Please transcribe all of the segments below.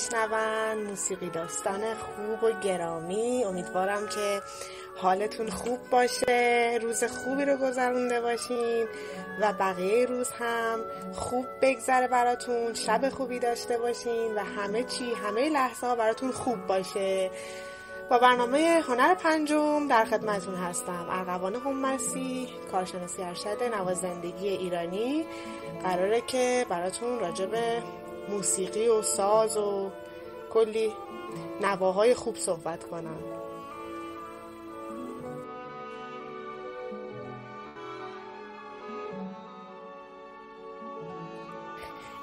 میشنون. موسیقی داستان خوب و گرامی. امیدوارم که حالتون خوب باشه. روز خوبی رو گذرونده باشین و بقیه روز هم خوب بگذره براتون شب خوبی داشته باشین و همه چی همه لحظه ها براتون خوب باشه. با برنامه هنر پنجم در خدمتون هستم. ارغوان همسی کارشناسی ارشد نوازندگی ایرانی. قراره که براتون راجع به موسیقی و ساز و کلی نواهای خوب صحبت کنم.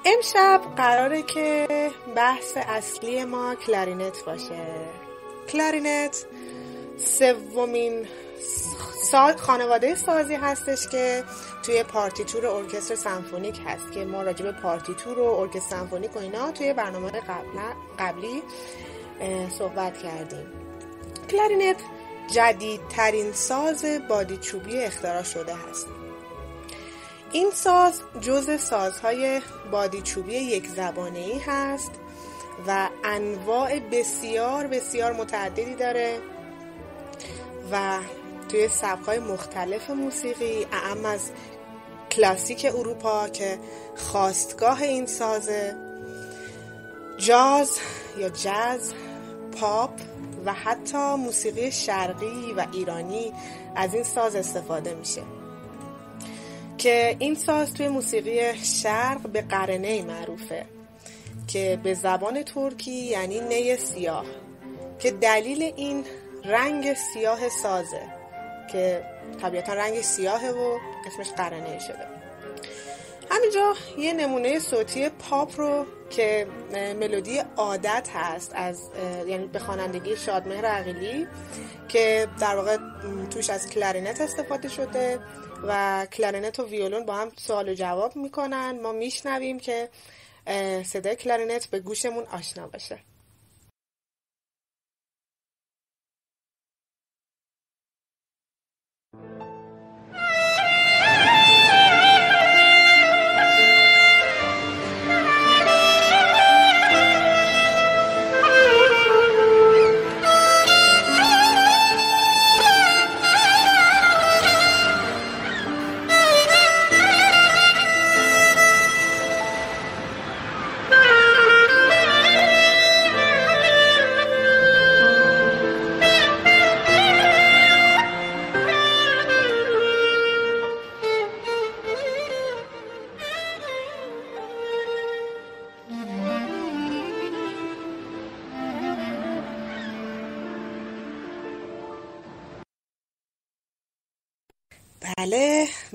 امشب قراره که بحث اصلی ما کلارینت باشه. کلارینت سومین خانواده سازی هستش که توی پارتیتور ارکستر سمفونیک هست که ما راجع به پارتیتور و ارکستر سمفونیک و اینا توی برنامه قبلی صحبت کردیم. کلارینت جدیدترین ساز بادی چوبی اختراع شده هست. این ساز جز سازهای بادی چوبی یک زبانه ای هست و انواع بسیار بسیار متعددی داره و توی سبکای مختلف موسیقی اعم از کلاسیک اروپا که خواستگاه این سازه جاز یا جاز پاپ و حتی موسیقی شرقی و ایرانی از این ساز استفاده میشه. که این ساز توی موسیقی شرق به قرنه معروفه که به زبان ترکی یعنی نی سیاه که دلیل این رنگ سیاه سازه. که طبیعتا رنگ سیاهه و اسمش قرنه شده. همینجا یه نمونه صوتی پاپ رو که ملودی عادت هست از یعنی به خوانندگی شادمهر عقیلی که در واقع توش از کلارینت استفاده شده و کلارینت و ویولون با هم سوال و جواب می‌کنن. ما میشنویم که صدای کلارینت به گوشمون آشنا باشه.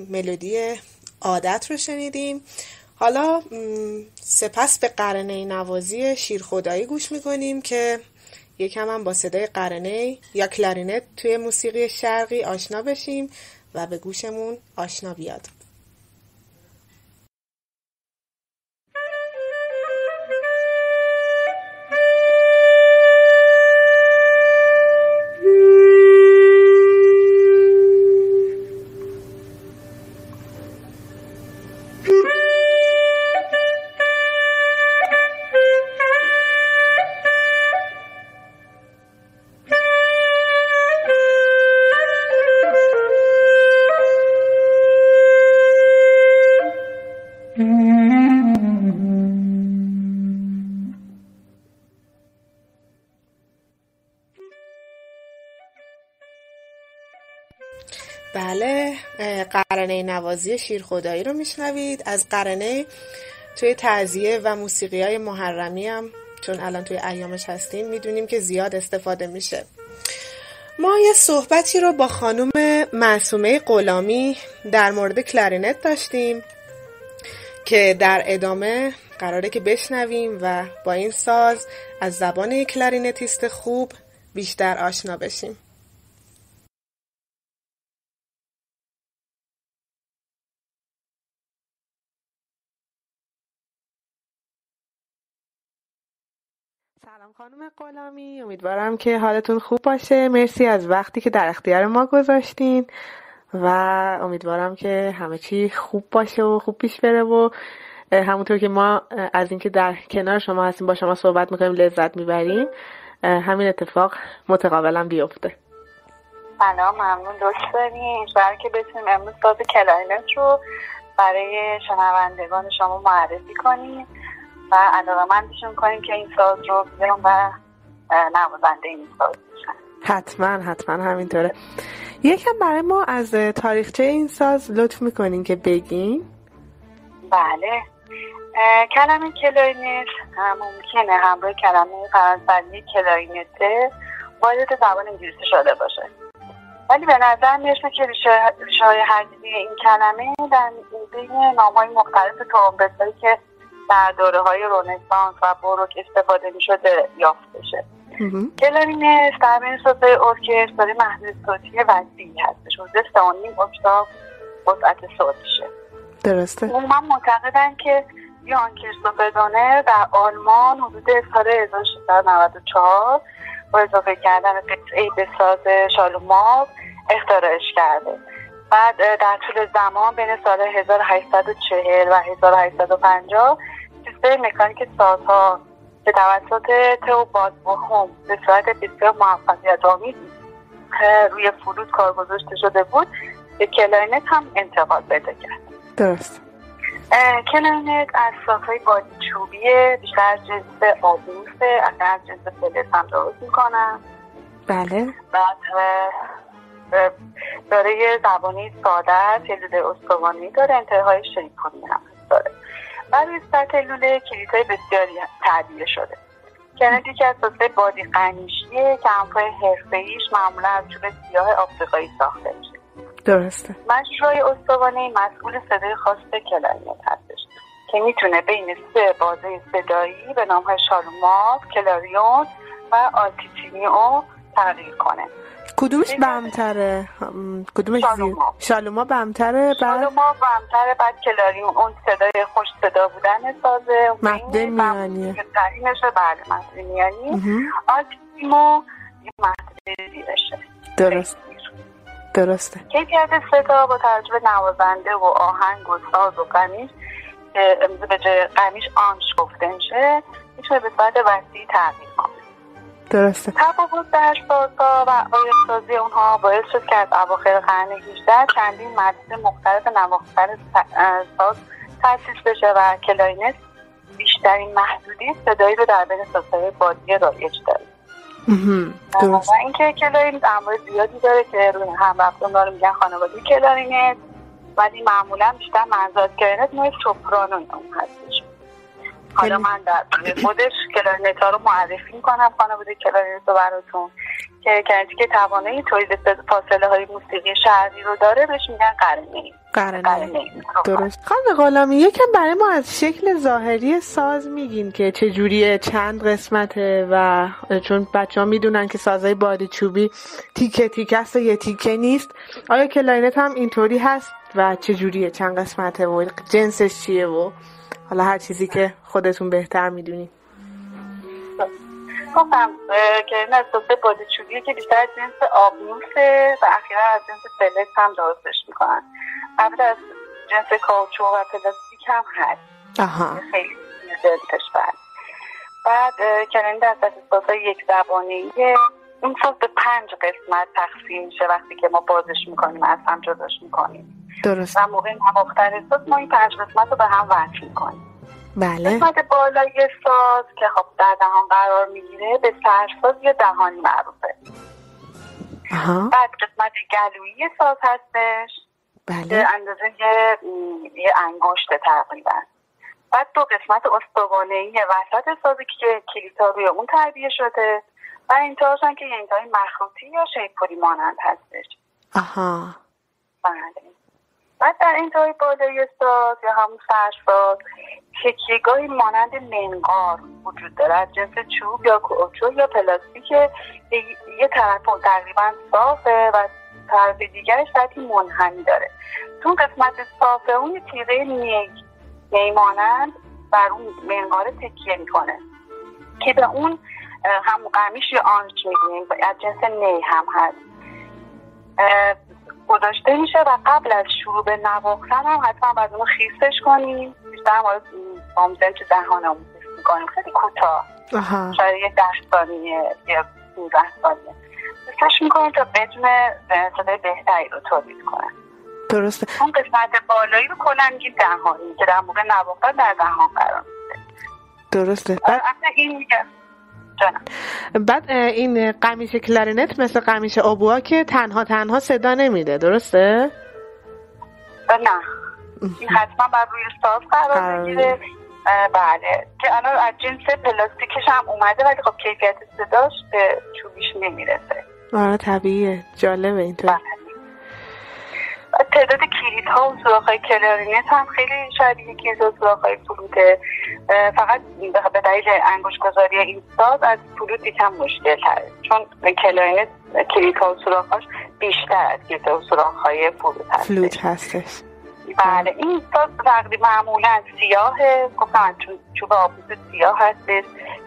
ملودی عادت رو شنیدیم. حالا سپس به قرنه نوازی شیر خدایی گوش می‌کنیم که یکم هم با صدای قرنه یا کلارینت توی موسیقی شرقی آشنا بشیم و به گوشمون آشنا بیاد. قره‌نی نوازی شیر خدایی رو میشنوید. از قره‌نی توی تعزیه و موسیقی های محرمی هم چون الان توی ایامش هستیم می‌دونیم که زیاد استفاده میشه. ما یه صحبتی رو با خانم معصومه غلامی در مورد کلارینت داشتیم که در ادامه قراره که بشنویم و با این ساز از زبان کلارینتیست خوب بیشتر آشنا بشیم. خانم غلامی امیدوارم که حالتون خوب باشه. مرسی از وقتی که در اختیار ما گذاشتین و امیدوارم که همه چی خوب باشه و خوب پیش بره و همونطور که ما از اینکه در کنار شما هستیم با شما صحبت می‌کنیم لذت می‌بریم همین اتفاق متقابلا بیفته. سلام ممنون. داریم. برای که بتونیم امروز ساز کلارینت رو برای شنوندگان شما معرفی کنیم. و علاقه کنیم که این ساز رو بیارم و نوازنده این ساز بشن. حتما حتما همینطوره. یکم برای ما از تاریخچه این ساز لطف می‌کنین که بگین. بله. کلمه کلارینت ممکنه همراه کلمه فرانسوی کلارینته وارد زبان انگلیسی شده باشه. ولی به نظر می‌رسه که ریشه های حقیقی این کلمه در بین نام های مختلف ترومپت که در دوره های رنسانس و باروک استفاده می شده یافت بشه. کلارینت در بین سازهای ارکستر داره محدوده صوتی وسیعی هستش. حدود سه و نیم اکتاف وسعت صوتشه درسته. من معتقدن که یان کریستوفر در آلمان حدود سال 1694 با اضافه کردن قطعه به ساز شالوماو اختراعش کرده. بعد در طول زمان بین سال 1840 و 1850 سیستم مکانیک سازها به توسط تئوبالد بوهم به صورت بسیار موفقیت آمیز روی فلوت کار گذاشته شده بود به کلارینت هم انتقال پیدا کرد. درست. کلارینت از سازهای بادی چوبیه بیشتر از جنس آبنوسه از جنس فلز هم درست می‌کنن. بله. بعد داره یه زبانی ساده است یه لوله استوانی داره انتهای شیپونی هم داره. و روی سطح لوله کلیدهای بسیاری تعبیه شده. کندی که از سازه بادی قنیشیه که همپای حرفه معمولا از چوب سیاه آفریقایی ساخته میشه. درسته. مجرای استوانه مسئول صدای خاص کلاریت هستش که می‌تونه بین سه بازه صدایی به نام های شالومات، کلاریون و آلتیتینیو تغییر کنه. کدومش بمتره؟ کدومش شالوما. شالوما بمتره؟ بعد؟ شالوما بمتره بعد کلاریون اون صدای خوش صدا بودن سازه مهده میانی. نشه بله مهده میانی. آتیمو مهده زیرشه درست. درسته. کیفیت صدا با توجه نوازنده و آهنگ و ساز و قمیش به جای قمیش آنش گفته میشه می‌تونه به صورت وسیعی تغییر کنه درسته. تفاوت در و سازی اونها باعث شد که از اواخر قرن 18 چندین مدرسه مختلف نواختن ساز تاسیس بشه و کلارینت بیشترین محدوده صدایی رو در بین سازهای بادی رایج داره. و اینکه کلارینت انواع زیادی داره که روی هم داره میگن خانواده کلارینت ولی معمولا بیشتر منظور از کلارینت نوع سوپرانو اون هستش. حالا من در خودش کلارینت ها رو معرفی می‌کنم خانواده کلارینت رو براتون. که کلارینتی که توانایی تولید فاصله های موسیقی شرقی رو داره بهش میگن قره‌نی قره‌نی درست. خانم غلامی یکم برای ما از شکل ظاهری ساز میگین که چجوریه چند قسمته و چون بچه ها می‌دونن که سازهای بادی چوبی تیکه تیکه است و یه تیکه نیست. آیا کلارینت هم اینطوری هست و چجوریه؟ چند قسمته و جنسش چیه و حالا هر چیزی که خودتون بهتر می‌دونی. گفتم که این سازه بادی چوبیه که بیشتر از جنس آبنوسه و اخیرا از جنس فلز هم درستش می‌کنن. قبل از جنس کائوچو و پلاستیک هم هست. آها. خیلی جنسش بعد بعد کننده از اساس یک زبانیه این ساز به پنج قسمت تقسیم میشه وقتی که ما بازش می‌کنیم از هم جداش می‌کنیم. درست. و موقع نواختن ساز ما این پنج قسمت رو به هم وصل می‌کنیم. بله. قسمت بالای ساز که خب در دهان قرار می‌گیره به سرساز یا دهانی معروفه آها. بعد قسمت گلویی ساز هستش بله. به اندازه یه, یه انگشت تقریبا. بعد دو قسمت استوانهای وسط سازی که کلیتا روی اون تربیه شده و انتهاش هم که یه انتهای مخروطی یا شیپوری مانند هستش. آها. بله. بعد در انتهای بالای ساز یا همون سرساز تکیهگاهی مانند منقار وجود داره از جنس چوب یا کوچو یا پلاستیک یه طرف تقریبا صافه و طرف دیگرش سطحی منحنی داره. تو قسمت صافه اون تیغه نیگ نیمانند بر اون منقاره تکیه می‌کنه که به اون همون قمیش یا آنچ میگیم از جنس نی هم هست. گذاشته میشه و قبل از شروع به نواختن هم حتما باید اونو خیسش کنیم. بیشتر ما آموزن تو دهانمون خیس می‌کنیم. خیلی کوتاه. شاید یه ده ثانیه یا 15 ثانیه. خیسش می‌کنیم تا بدون صدای بهتری رو تولید کنه. درسته. اون قسمت بالایی رو کلا میگیم دهانی که در موقع نواختن در دهان قرار میده. درسته. بعد اصلا این میگه جانم. بعد این قمیش کلارینت مثل قمیش آبوا که تنها تنها صدا نمیده درسته؟ نه. این حتما بر روی ساز قرار قرار بگیره. بله. که الان از جنس پلاستیکش هم اومده ولی خب کیفیت صداش به چوبیش نمی‌رسه. آره طبیعیه. جالبه اینطور. بله. تعداد کلید ها و سوراخ های کلارینت هم خیلی شبیه کلید و سوراخ های فلوته. فقط به دلیل انگشت گذاری این ساز از فلوت یکم مشکل تره. چون کلارینت کلید ها و سوراخاش بیشتر از کلید و سوراخ های فلوت هستش. فلوت هستش. بله این ساز تقریبا معمولا سیاهه. گفتم چون چوب آبنوس سیاه هستش.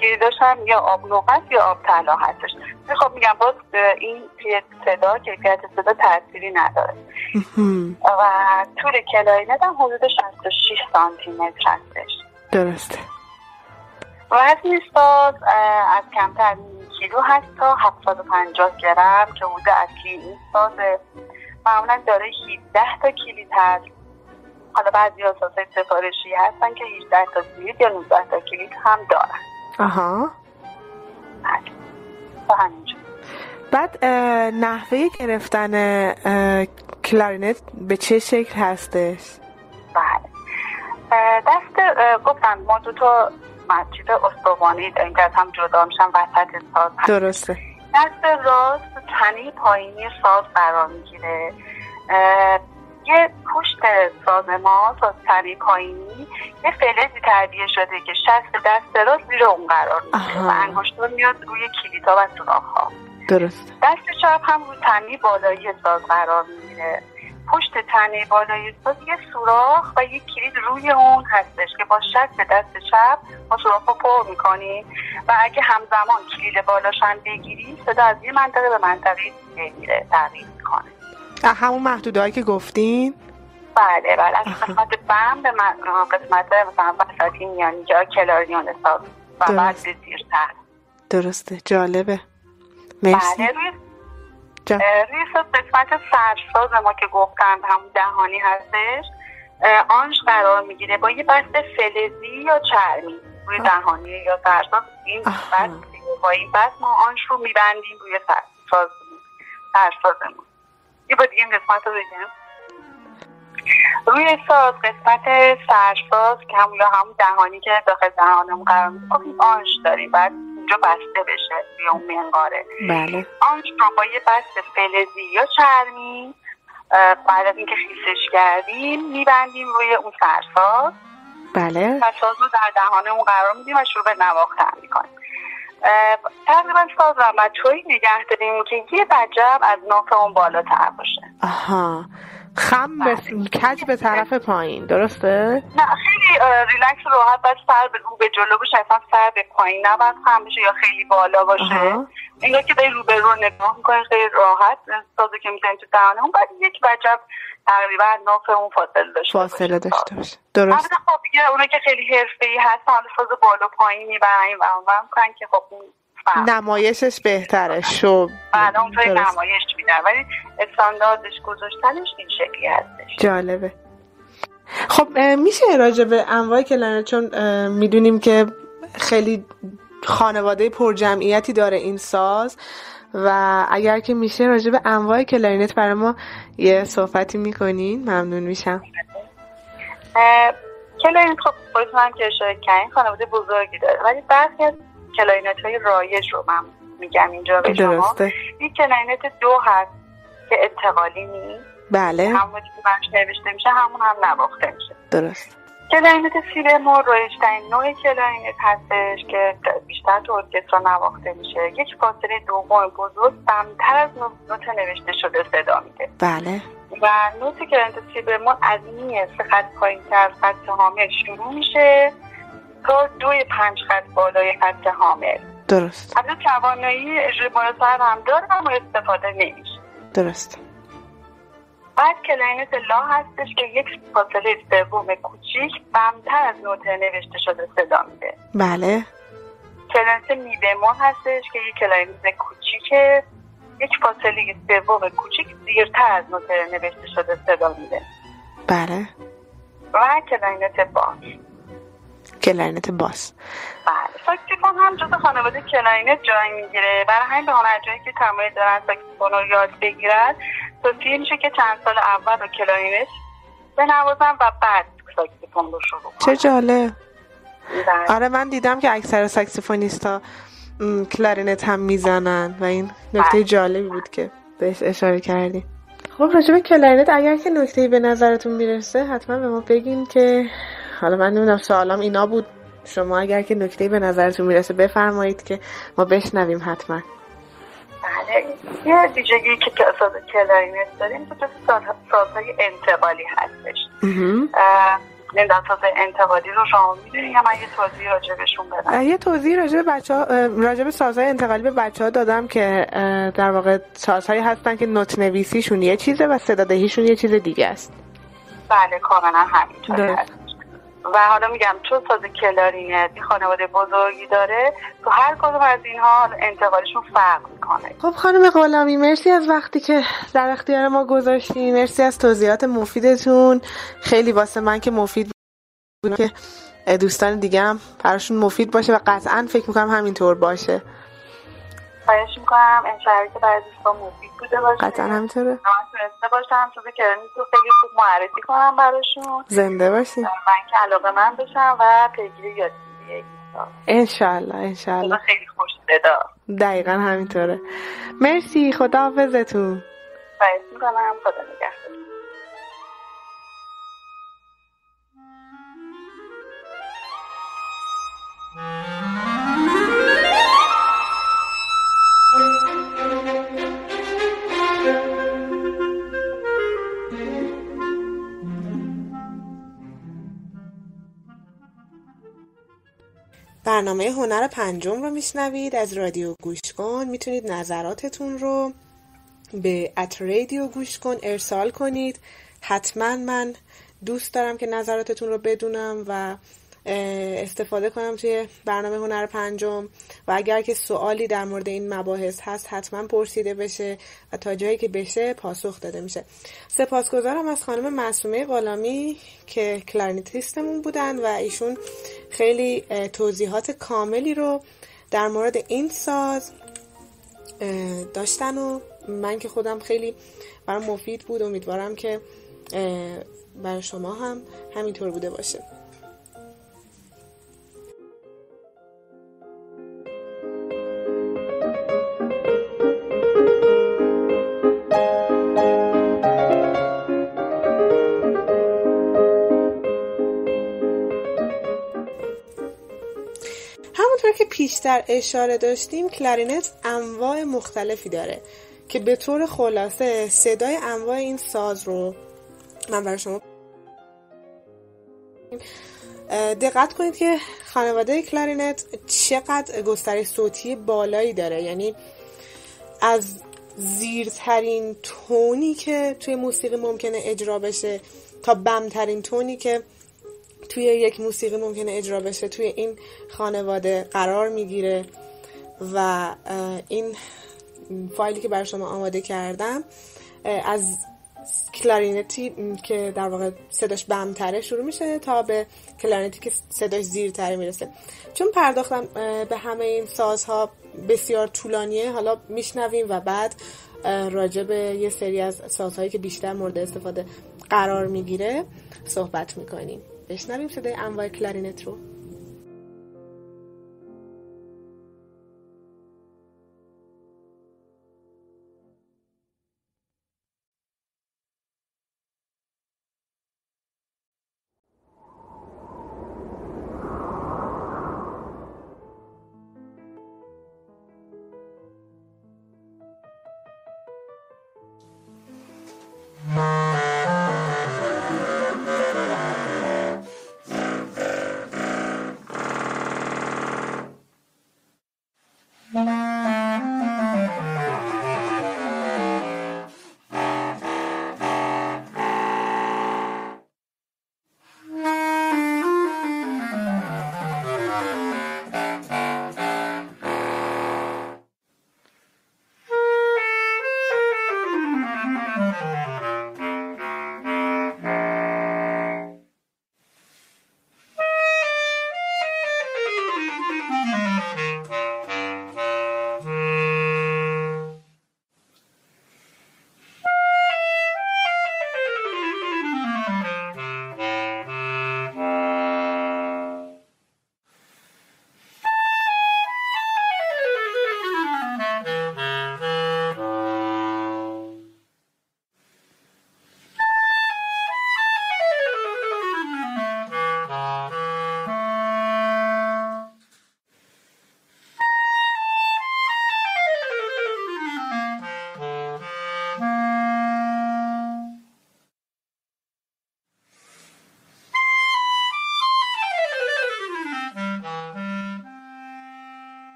کلیداش هم یا آب نقره یا آب طلا هستش. خب میگم باز این توی صدا کیفیت صدا تاثیری نداره. و طول کلارینت هم حدود 66 سانتی متر هستش. درسته. وزن ساز از کمتر کیلو هست تا 750 گرم که حدود اصلی این سازه معمولا داره 17 تا کلید هست حالا بعضی ها سازهای سفارشی هستن که 18 تا کلید یا 19 تا کلید هم دارن. آها. بله. همینجور بعد نحوه گرفتن کلارینت به چه شکل هستش؟ بله. دست گفتم ما دو تا مسجد استوانی از هم جدا میشن وسط ساز. درسته. دست راست تنه پایینی ساز قرار می‌گیره. یه پشت ساز ما ساز تنه پایینی یه فلزی تربیه شده که شست دست راست زیر اون قرار آها. و انگشتان میاد روی کلیدها و سوراخ‌ها. درسته. دست چپ هم روی تنه بالایی ساز قرار می‌گیره. پشت تنه بالای ساز یه سوراخ و یه کلید روی اون هستش که با شست دست چپ ما سوراخ رو پر می‌کنیم. و اگه همزمان کلید بالاش هم بگیریم صدا از یه منطقه به منطقه دیگه میره تغییر می‌کنه. همون محدودهایی که گفتین؟ بله بله. از قسمت بم به قسمت مثلا وسطی میانی جا کلاریون ساز و. بعد به زیرتر. درسته. جالبه. مرسی. بله روی قسمت سرساز ما که گفتم همون دهانی هستش. آنش قرار می‌گیره با یه بست فلزی یا چرمی. روی. دهانی یا سرساز. این. بست با این بست ما آنش رو میبندیم روی سرساز. سرسازمون. یه با دیگه این قسمت رو بگم. روی ساز قسمت سرساز که همون یا همون دهانی که داخل دهانمون قرار می‌گیره خب آنش داریم بعد اونجا بسته بشه روی اون منقاره بله. آنچ رو با یه بست فلزی یا چرمی بعد از اینکه خیسش کردیم میبندیم روی اون سرساز. بله. و ساز رو در دهانمون قرار میدیم و شروع به نواختن می‌کنیم. تقریبا ساز هم طوری نگه داریم که یه وجب از ناف اون بالاتر باشه. آها. خم به کج به طرف پایین. درسته؟ نه خیلی ریلکس و راحت باید سر به رو به جلو باشه اصلا سر به پایین. نباید خم بشه یا خیلی بالا باشه. انگار که داری رو به رو نگاه می‌کنی خیلی راحت سازو که می‌زنی تو دهانه اون باید یک وجب تقریبا ناف اون فاصله داشته فاصله. داشته باشه. درست. خب دیگه اونا که خیلی حرفه‌ای هستن حالا ساز بالا پایین می‌برن و اون می‌کنن که خب اون نمایشش بهتره. شو. بعد اونطوری نمایش میدن. ولی استانداردش گذاشتنش این شکلی هستش. جالبه. خب میشه راجع به انواع کلارنت چون می‌دونیم که خیلی خانواده پر جمعیتی داره این ساز و اگر که میشه راجع به انواع کلارینت برای ما یه صحبتی می‌کنین ممنون میشم. کلارینت خب خودتون که اشاره کردین خانواده بزرگی داره ولی برخی از کلارینت های رایج رو من میگم اینجا به شما. درسته. این کلارینت دو هست که انتقالی نیست. بله. همون که نوشته میشه همون هم نواخته میشه. درست. کلارینت سی بمل رایجترین نوع کلارینت هستش که بیشتر تو ارکسترا نواخته میشه. یک فاصله دوم بزرگ بمتر از نوت نوشته شده صدا میده. بله. و نوت کلارینت سی بمل از این سه خط پایین تر خط حامل شروع میشه تا دوی پنج خط بالای خط حامل. درست. از توانایی اجرای سر هم داره اما استفاده نمیشه. درست. بعد کلارینت لا هستش که یک فاصله سوم کوچیک بمتر از نوت نوشته شده صدا میده. بله. کلارینت می هستش که یک کلارینت کوچیک یک فاصله سوم کوچیک زیرتر از نوت نوشته شده صدا میده. بله. و کلارینت باس کلارینت باس بله. ساکسیفون هم جز خانواده کلارینت جای می‌گیره. برای همین به هنرجوهایی که تمایل دارن ساکسیفون رو یاد بگیرن توصیه میشه که چند سال اول رو کلارینت بنوازن و بعد ساکسیفون رو شروع چه جالب. بله. آره من دیدم که اکثر ساکسیفونیستا کلارینت هم می‌زنن و این نکته بله. جالبی بود که بهش اشاره کردیم. خب راجع به کلارینت اگر که نکته به نظرتون می‌رسه حتما به ما بگین که حالا من نمی‌دونم سوالم اینا بود. شما اگر که نکته به نظرتون می‌رسه بفرمایید که ما بشنویم حتما. یه دیجگی که ساز کلارینت داریم تو سازهای انتقالی هستش. نمی‌دونم ساز انتقالی رو شما می‌دونی یا من یه توضیح راجبشون بدم؟ یه توضیح راجب بچه ها راجب سازهای انتقالی به بچه ها دادم که در واقع سازهایی هستن که نوت نویسیشون یه چیزه و صدادهیشون یه چیز دیگه است. بله کاملا همینطور هست. و حالا میگم چون ساز کلارینت خانواده بزرگی داره تو هر کدوم از اینها انتقالشون فرق می‌کنه. خب خانم غلامی مرسی از وقتی که در اختیار ما گذاشتیم مرسی از توضیحات مفیدتون. خیلی واسه من که مفید بود که دوستان دیگه هم براشون مفید باشه و قطعا فکر می‌کنم همینطور باشه. خواهش می‌کنم. انشاءالله که برای دوستان مفید بوده باشه. قطعا همینطوره. تونسته باشم. چون رو خیلی خوب معرفی کنم براشون. زنده باشی من که علاقه من بشم و پیگیری یادگیری انشالله انشالله. خیلی خوش صدا دقیقا همینطوره. مرسی. خدا حافظتون خواهش می‌کنم. خدا نگهدار. برنامه هنر پنجم رو میشنوید. از رادیو گوش کن می‌تونید نظراتتون رو به ات رادیو گوش کن ارسال کنید. حتما من دوست دارم که نظراتتون رو بدونم و استفاده کنم توی برنامه هنر پنجم و اگر که سوالی در مورد این مباحث هست حتما پرسیده بشه و تا جایی که بشه پاسخ داده میشه. سپاسگزارم از خانم معصومه غلامی که کلارنیتیستمون بودن و ایشون خیلی توضیحات کاملی رو در مورد این ساز داشتن و من که خودم خیلی برام مفید بود. امیدوارم که برای شما هم همینطور بوده باشه. پیشتر اشاره داشتیم کلارینت انواع مختلفی داره که به طور خلاصه صدای انواع این ساز رو من برای شما دقت کنید که خانواده کلارینت چقدر گسترش صوتی بالایی داره. یعنی از زیرترین تونی که توی موسیقی ممکنه اجرا بشه تا بمترین تونی که توی یک موسیقی ممکنه اجرا بشه توی این خانواده قرار می‌گیره و این فایلی که برای شما آماده کردم از کلارینتی که در واقع صداش بمتره شروع میشه تا به کلارینتی که صداش زیرتره می‌رسه. چون پرداختم به همه این سازها بسیار طولانیه حالا میشنویم و بعد راجع به یه سری از سازهایی که بیشتر مورد استفاده قرار می‌گیره صحبت می‌کنیم. بشنویم صدای انواع کلارینت رو.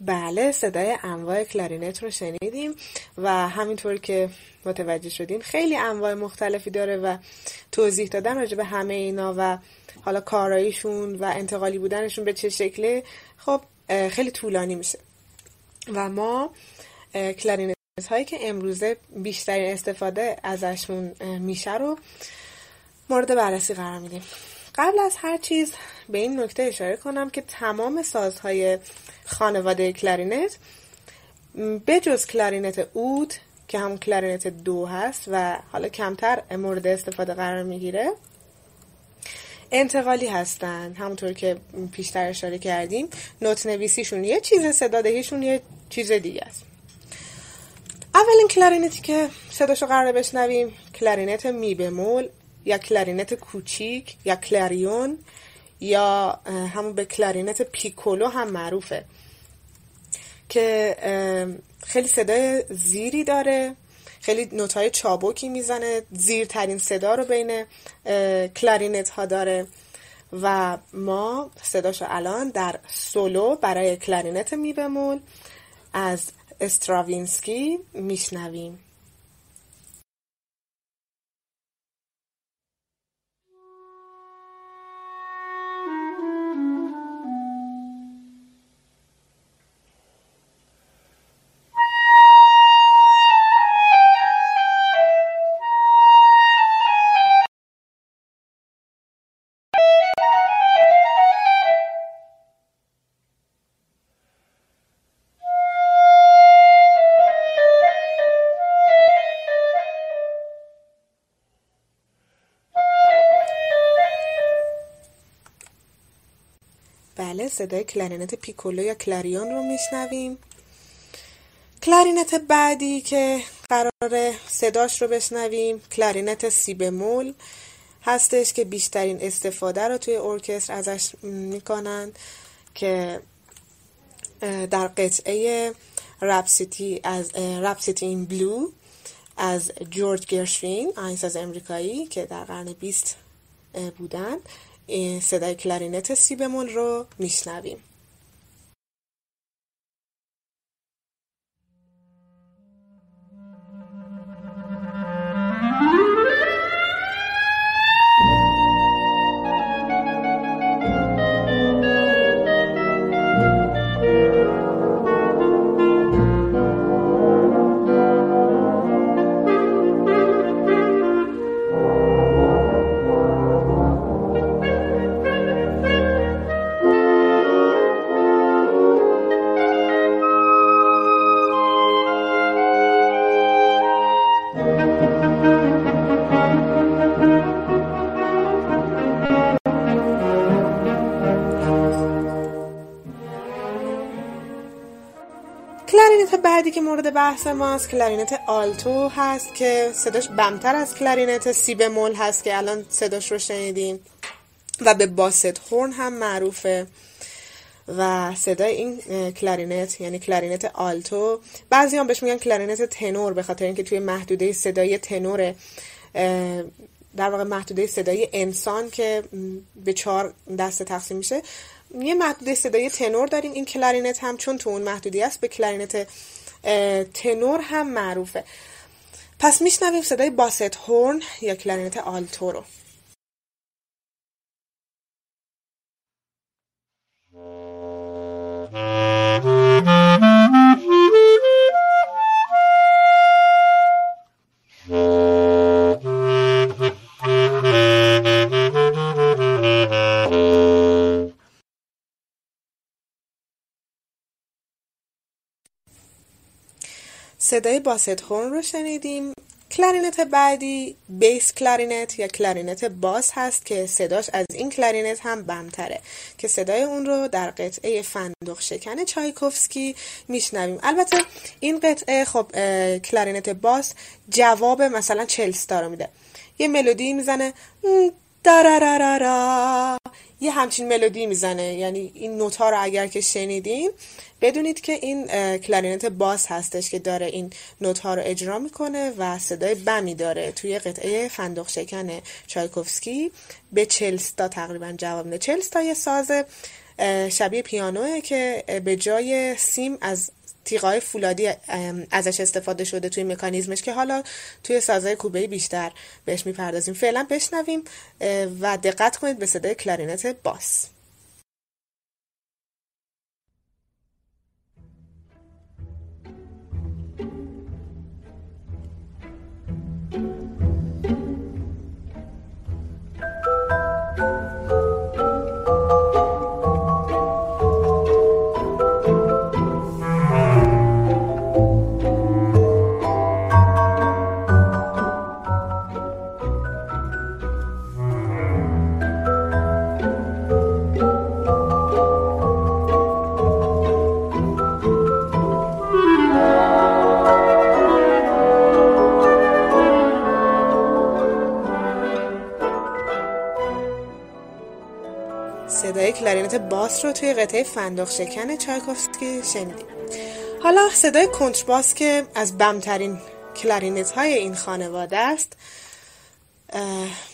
بله صدای انواع کلارینت رو شنیدیم و همینطور که متوجه شدیم خیلی انواع مختلفی داره و توضیح دادن راجع به همه اینا و حالا کاراییشون و انتقالی بودنشون به چه شکله خب خیلی طولانی میشه. و ما کلارینت هایی که امروزه بیشترین استفاده ازشون میشه رو مورد بررسی قرار میدیم. قبل از هر چیز به این نکته اشاره کنم که تمام سازهای خانواده کلارینت به جز کلارینت اوت که همون کلارینت دو هست و حالا کمتر مورد استفاده قرار می‌گیره انتقالی هستن. همونطور که پیشتر اشاره کردیم نوت نویسیشون یه چیز صدادهیشون یه چیز دیگه است. اولین کلارینتی که صداشو قراره بشنویم کلارینت می بمول یا کلارینت کوچیک یا کلاریون یا همون به کلارینت پیکولو هم معروفه. که خیلی صدای زیری داره خیلی نوتای چابکی می‌زنه زیرترین صدا رو بین کلارینت ها داره. و ما صداشو الان در سولو برای کلارینت می بمول از استراوینسکی میشنویم. صدای کلارینت پیکولو یا کلاریون رو میشنویم. کلارینت بعدی که قراره صداش رو بشنویم کلارینت سی بمول هستش که بیشترین استفاده رو توی ارکستر ازش می‌کنن که در قطعه Rhapsody از Rhapsody in Blue از جورج گرشوین آهنگساز امریکایی که در قرن 20 بودن. صدای کلارینت سی بمول رو میشنویم. بعدی که مورد بحث ماست کلارینت آلتو هست که صداش بمتر از کلارینت سی بمول هست که الان صداش رو شنیدیم و به basset horn هم معروفه. و صدای این کلارینت یعنی کلارینت آلتو بعضی هم بهش میگن کلارینت تنور به خاطر اینکه توی محدوده صدای تنور در واقع محدوده صدای انسان که به چهار دسته تقسیم میشه. یه محدوده صدای تنور داریم. این کلارینت هم چون تو اون محدوده است به کلارینت تنور هم معروفه. پس میشنویم صدای basset horn یا کلارینت آلتو رو. صدای basset horn رو شنیدیم. کلارینت بعدی bass clarinet یا کلارینت باس هست که صداش از این کلارینت هم بمتره که صدای اون رو در قطعه فندق شکن چایکوفسکی میشنویم. البته این قطعه خب کلارینت باس جواب مثلا چلستا رو میده. یه ملودی می‌زنه دارارارارا. یه همچین ملودی می‌زنه. یعنی این نوت رو اگر که شنیدین بدونید که این کلارینت باس هستش که داره این نوت رو اجرا می‌کنه و صدای بمی داره توی قطعه فندق شکن چایکوفسکی. به چلستا تقریبا جواب میده. چلستا یه ساز شبیه پیانوه که به جای سیم از تیغای فولادی ازش استفاده شده توی مکانیزمش که حالا توی سازهای کوبه بیشتر بهش می‌پردازیم. فعلا بشنویم و دقت کنید به صدای کلارینت باس. کلارینت باس رو توی قطعه فندق شکن چایکوفسکی شنیدیم. حالا صدای کنترباس که از بمترین کلارینت های این خانواده است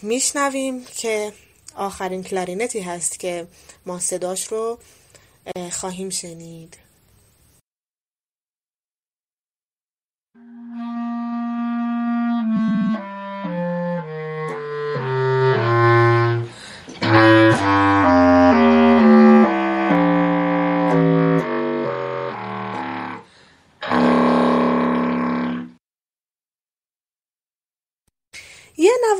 میشنویم که آخرین کلارینتی هست که ما صداش رو خواهیم شنید.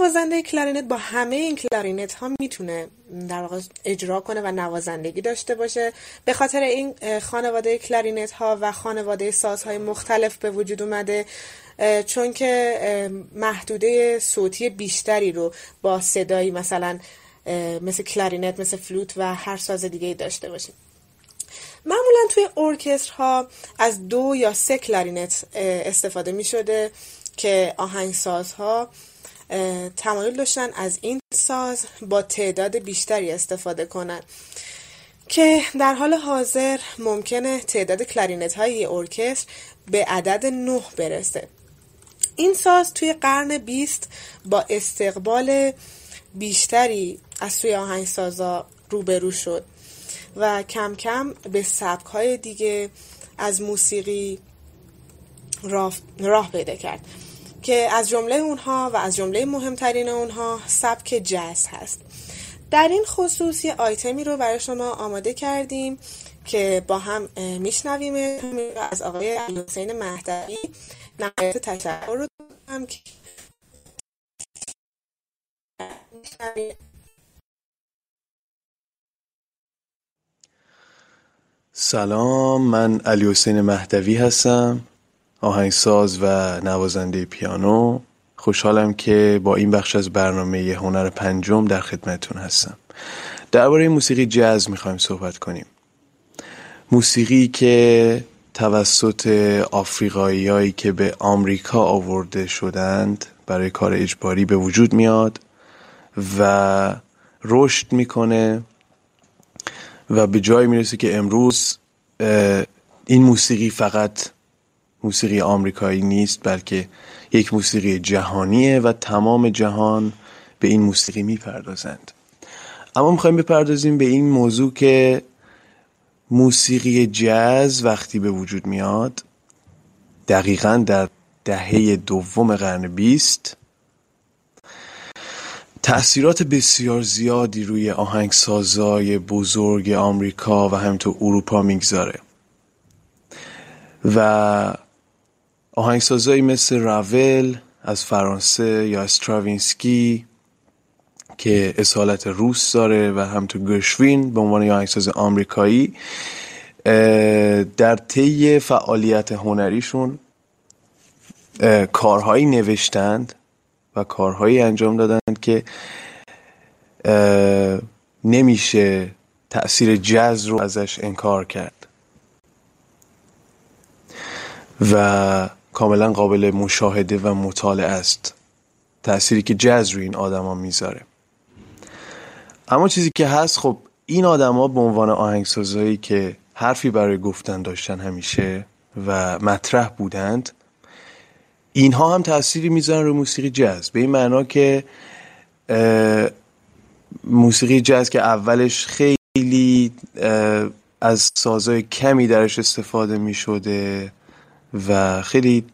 نوازنده کلارینت با همه این کلارینت ها می‌تونه در واقع اجرا کنه و نوازندگی داشته باشه. به خاطر این خانواده کلارینت ها و خانواده سازهای مختلف به وجود اومده چون که محدوده صوتی بیشتری رو با صدایی مثلا مثل کلارینت مثل فلوت و هر ساز دیگه داشته باشیم. معمولا توی ارکسترها از دو یا سه کلارینت استفاده می شده که آهنگسازها تمایل داشتن از این ساز با تعداد بیشتری استفاده کنن. که در حال حاضر ممکنه تعداد کلارینت های ارکستر به عدد نه برسه. این ساز توی قرن بیست با استقبال بیشتری از سوی آهنگسازا روبرو شد و کم کم به سبک های دیگه از موسیقی راه پیدا کرد. که از جمله اونها و از جمله مهمترین اونها سبک جاز هست. در این خصوص یه آیتمی رو برای شما آماده کردیم که با هم میشنویم. از آقای حسین مهدوی نهایت تشکر رو هم که سلام من علی حسین مهدوی هستم. آهنگساز و نوازنده پیانو. خوشحالم که با این بخش از برنامه هنر پنجم در خدمتون هستم. درباره موسیقی جاز می‌خوایم صحبت کنیم. موسیقی که توسط آفریقاییایی که به آمریکا آورده شدند برای کار اجباری به وجود میاد و رشد می‌کنه و به جایی می‌رسه که امروز این موسیقی فقط موسیقی آمریکایی نیست بلکه یک موسیقی جهانیه و تمام جهان به این موسیقی می‌پردازند. اما می‌خوایم بپردازیم به این موضوع که موسیقی جاز وقتی به وجود میاد دقیقا در دهه دوم قرن بیست تأثیرات بسیار زیادی روی آهنگسازای بزرگ آمریکا و همینطور اروپا می‌گذاره. و آهنگسازایی مثل راول از فرانسه یا استراوینسکی که اصالت روس داره و همطور گرشوین به عنوان آهنگساز آمریکایی در طی فعالیت هنریشون کارهایی نوشتند و کارهایی انجام دادند که نمیشه تأثیر جز رو ازش انکار کرد. و کاملا قابل مشاهده و مطالعه است. تأثیری که جز روی این آدما می‌ذاره. اما چیزی که هست خب این آدما به عنوان آهنگسازایی که حرفی برای گفتن داشتن همیشه و مطرح بودند اینها هم تأثیری می‌ذارن روی موسیقی جاز. به این معنا که موسیقی جاز که اولش خیلی از سازهای کمی درش استفاده می شده و خیلی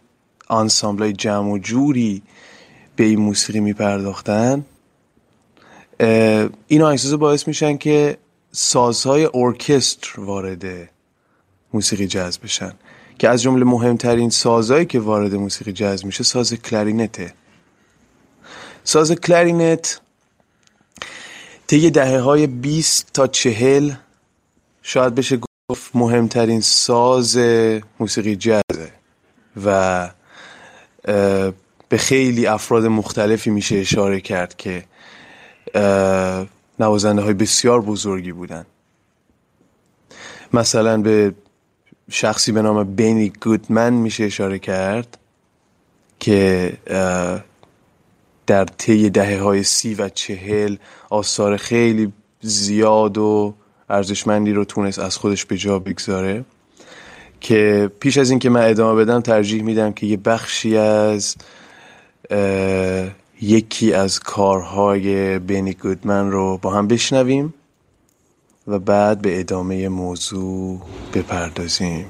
آنسامبلای جمع و جوری به این موسیقی می پرداختن این آهنگسازا باعث میشن که سازهای ارکستر وارد موسیقی جاز بشن. که از جمله مهمترین سازهایی که وارد موسیقی جاز میشه ساز کلارینته ساز کلارینت طی دهه های 20 تا چهل شاید بشه مهمترین ساز موسیقی جازه و به خیلی افراد مختلفی میشه اشاره کرد که نوازنده های بسیار بزرگی بودن. مثلا به شخصی به نام بینی گودمن میشه اشاره کرد که در طی دهه های سی و چهل آثار خیلی زیاد و ارزشمندی رو تونست از خودش به جا بگذاره. که پیش از اینکه من ادامه بدم ترجیح میدم که یه بخشی از یکی از کارهای بینی گودمن رو با هم بشنویم و بعد به ادامه موضوع بپردازیم.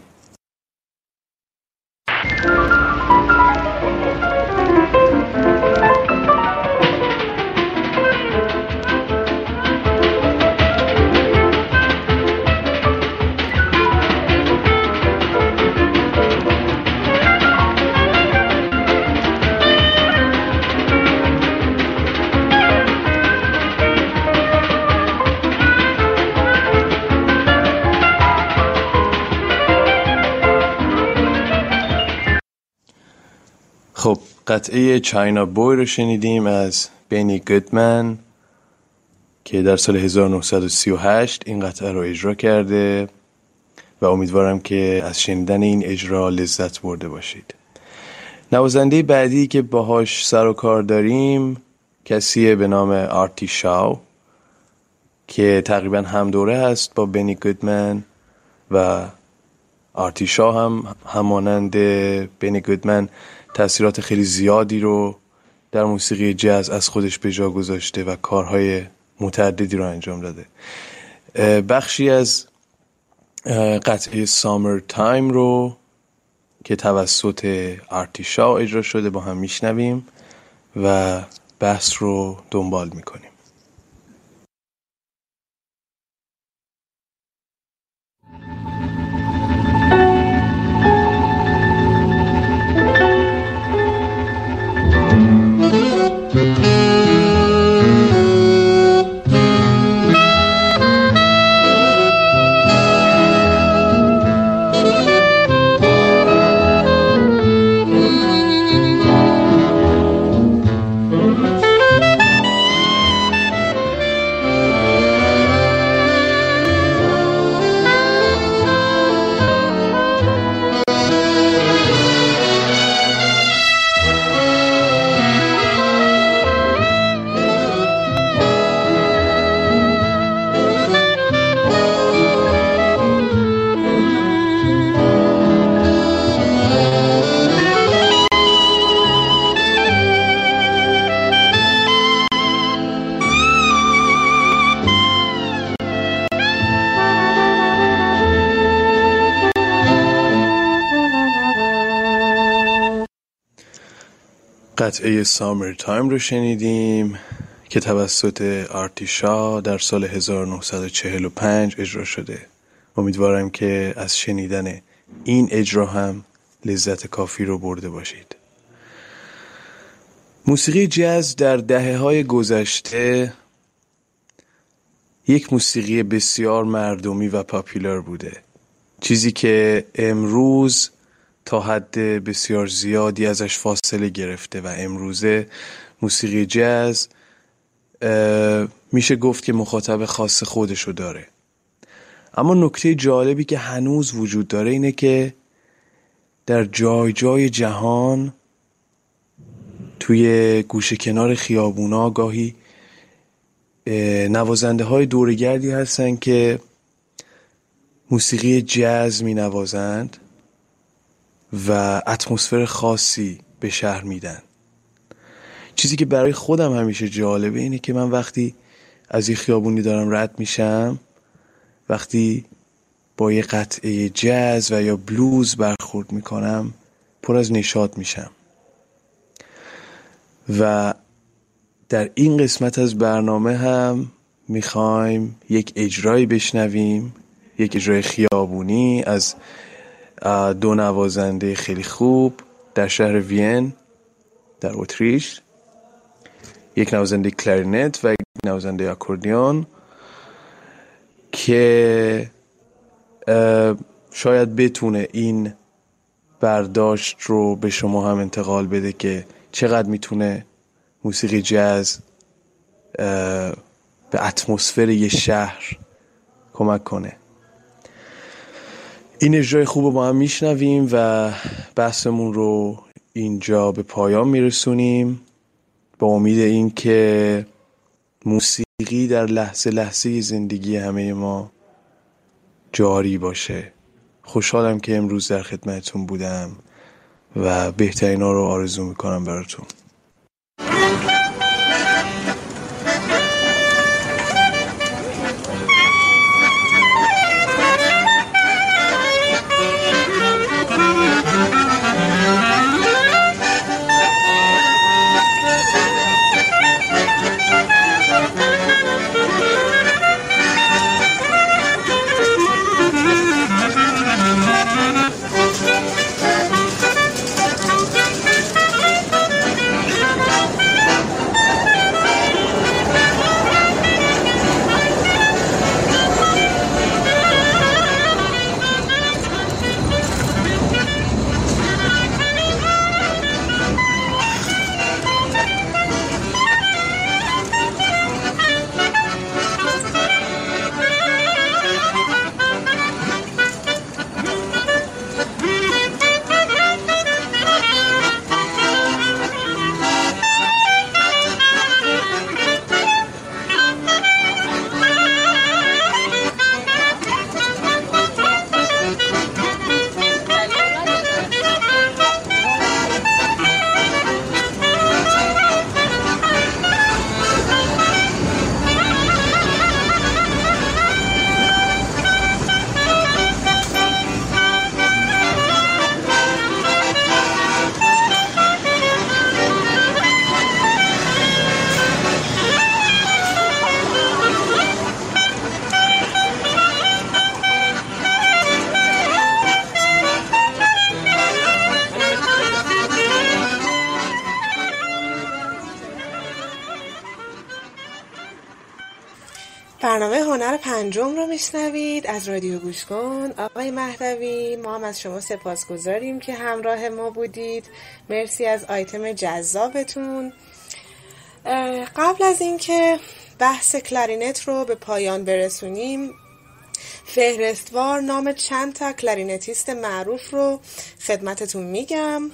قطعه چاینا بوی رو شنیدیم از بینی گودمن که در سال 1938 این قطعه رو اجرا کرده و امیدوارم که از شنیدن این اجرا لذت برده باشید. نوازنده بعدی که باهاش سر و کار داریم کسیه به نام آرتی شاو که تقریبا هم دوره هست با بنی گودمن و آرتی شاو هم همانند بنی گودمن تاثیرات خیلی زیادی رو در موسیقی جاز از خودش به جا گذاشته و کارهای متعددی رو انجام داده. بخشی از قطعه Summertime رو که توسط آرتی شاو اجرا شده با هم میشنویم و بحث رو دنبال می‌کنیم. قطعه Summertime رو شنیدیم که توسط آرتی شا در سال 1945 اجرا شده. امیدوارم که از شنیدن این اجرا هم لذت کافی رو برده باشید. موسیقی جاز در دهه های گذشته یک موسیقی بسیار مردمی و popular بوده. چیزی که امروز تا حد بسیار زیادی ازش فاصله گرفته و امروزه موسیقی جاز میشه گفت که مخاطب خاص خودشو داره. اما نکته جالبی که هنوز وجود داره اینه که در جای جای جهان توی گوشه کنار خیابونا گاهی نوازنده های دورگردی هستن که موسیقی جاز می نوازند و اتمسفر خاصی به شهر میدن. چیزی که برای خودم همیشه جالبه اینه که من وقتی از یه خیابونی دارم رد میشم وقتی با یه قطعه جز و یا بلوز برخورد می‌کنم پر از نشاد میشم. و در این قسمت از برنامه هم می‌خوایم یک اجرایی بشنویم یک اجرای خیابونی از دو نوازنده خیلی خوب در شهر وین در اتریش یک نوازنده کلارینت و یک نوازنده اکوردیون که شاید بتونه این برداشت رو به شما هم انتقال بده که چقدر می‌تونه موسیقی جاز به اتمسفر یه شهر کمک کنه. این اجرای خوب رو با هم میشنویم و بحثمون رو اینجا به پایان میرسونیم. با امید اینکه موسیقی در لحظه لحظه زندگی همه ما جاری باشه. خوشحالم که امروز در خدمتتون بودم و بهترین ها رو آرزو می‌کنم براتون. میشنوید از رادیو گوش کن آقای مهدوی ما هم از شما سپاس گذاریم که همراه ما بودید. مرسی از آیتم جذابتون. قبل از اینکه بحث کلارینت رو به پایان برسونیم فهرستوار نام چند تا کلارینتیست معروف رو خدمتتون میگم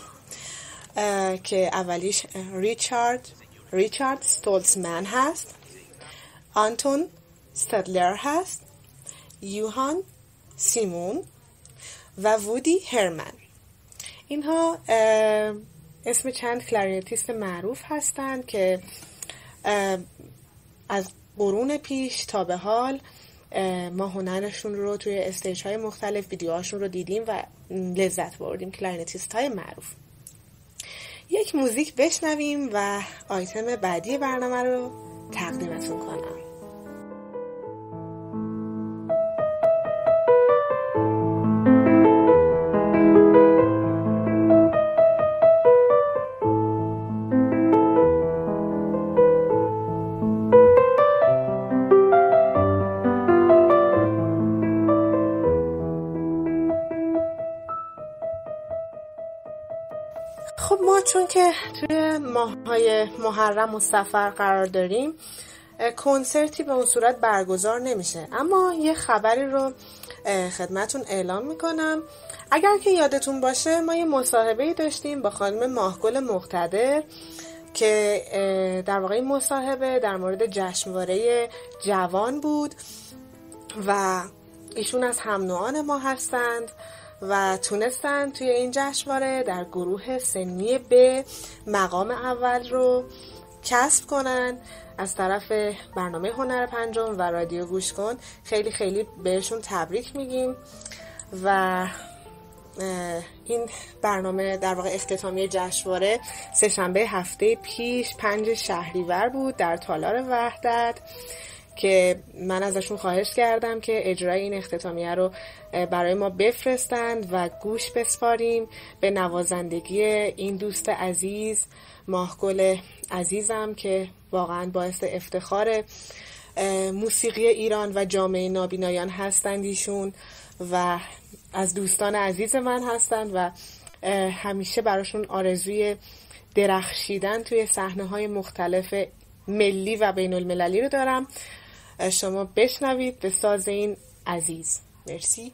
که اولیش ریچارد ریچارد ستولزمن هست آنتون ستدلر هست یوهان سیمون و وودی هرمن. اینها اسم چند کلارینتیست معروف هستند که از قرون پیش تا به حال ما هنرشون رو توی stage های مختلف ویدیوهاشون رو دیدیم و لذت بردیم. کلارینتیست های معروف. یک موزیک بشنویم و آیتم بعدی برنامه رو تقدیمتون کنم. محرم و سفر قرار داریم کنسرتی به اون صورت برگزار نمیشه. اما یه خبری رو خدمتون اعلام می‌کنم. اگر که یادتون باشه ما یه مصاحبه داشتیم با خانم ماهگل مقتدر که در واقع مصاحبه در مورد جشنواره جوان بود و ایشون از هم ما هستند. و تونستن توی این جشنواره در گروه سنی به مقام اول رو کسب کنن. از طرف برنامه هنر پنجم و رادیو گوش کن. خیلی خیلی بهشون تبریک میگیم. و این برنامه در واقع اختتامی جشنواره سهشنبه هفته پیش پنج شهریور بود در تالار وحدت. که من ازشون خواهش کردم که اجرای این اختتامیه رو برای ما بفرستند و گوش بسپاریم. به نوازندگی این دوست عزیز ماهگل عزیزم که واقعا باعث افتخار موسیقی ایران و جامعه نابینایان هستند ایشون و از دوستان عزیز من هستند و همیشه براشون آرزوی درخشیدن توی صحنه های مختلف ملی و بین المللی رو دارم. شما بشنوید به ساز این عزیز. مرسی.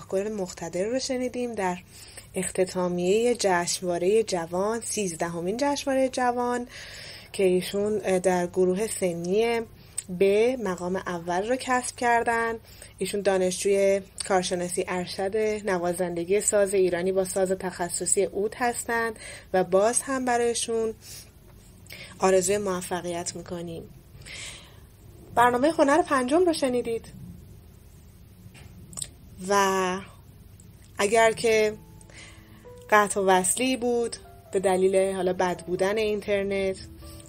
ماهگل مقتدر رو شنیدیم در اختتامیه جشنواره جوان سیزدهمین جشنواره جوان که ایشون در گروه سنی به مقام اول رو کسب کردن. ایشون دانشجوی کارشناسی ارشد نوازندگی ساز ایرانی با ساز تخصصی اود هستند و باز هم برایشون آرزوی موفقیت می‌کنیم. برنامه هنر پنجم رو شنیدید. و اگر که قطع و وصلی بود به دلیل حالا بد بودن اینترنت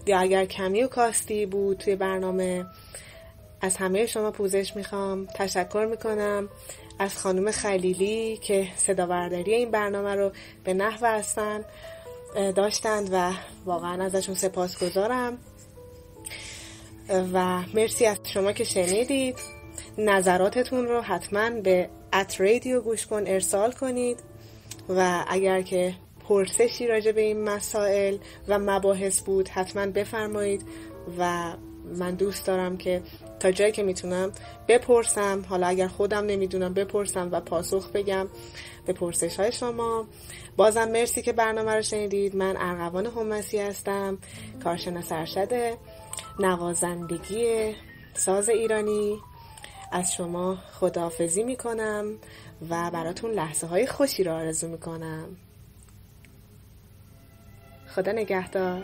یا اگر کمی و کاستی بود توی برنامه از همه شما پوزش می‌خوام تشکر می‌کنم. از خانم خلیلی که صداورداری این برنامه رو به نحو هستن داشتند و واقعا ازشون سپاس گذارم. و مرسی از شما که شنیدید. نظراتتون رو حتما به ات رادیو گوش کن ارسال کنید و اگر که پرسشی راجع به این مسائل و مباحث بود حتما بفرمایید و من دوست دارم که تا جایی که می‌تونم بپرسم. حالا اگر خودم نمی‌دونم بپرسم و پاسخ بگم به پرسش های شما. بازم مرسی که برنامه رو شنیدید. من ارغوان همسی هستم کارشناس ارشد نوازندگی ساز ایرانی. از شما خداحافظی می‌کنم و براتون لحظه های خوشی رو آرزو می‌کنم. خدا نگهدار.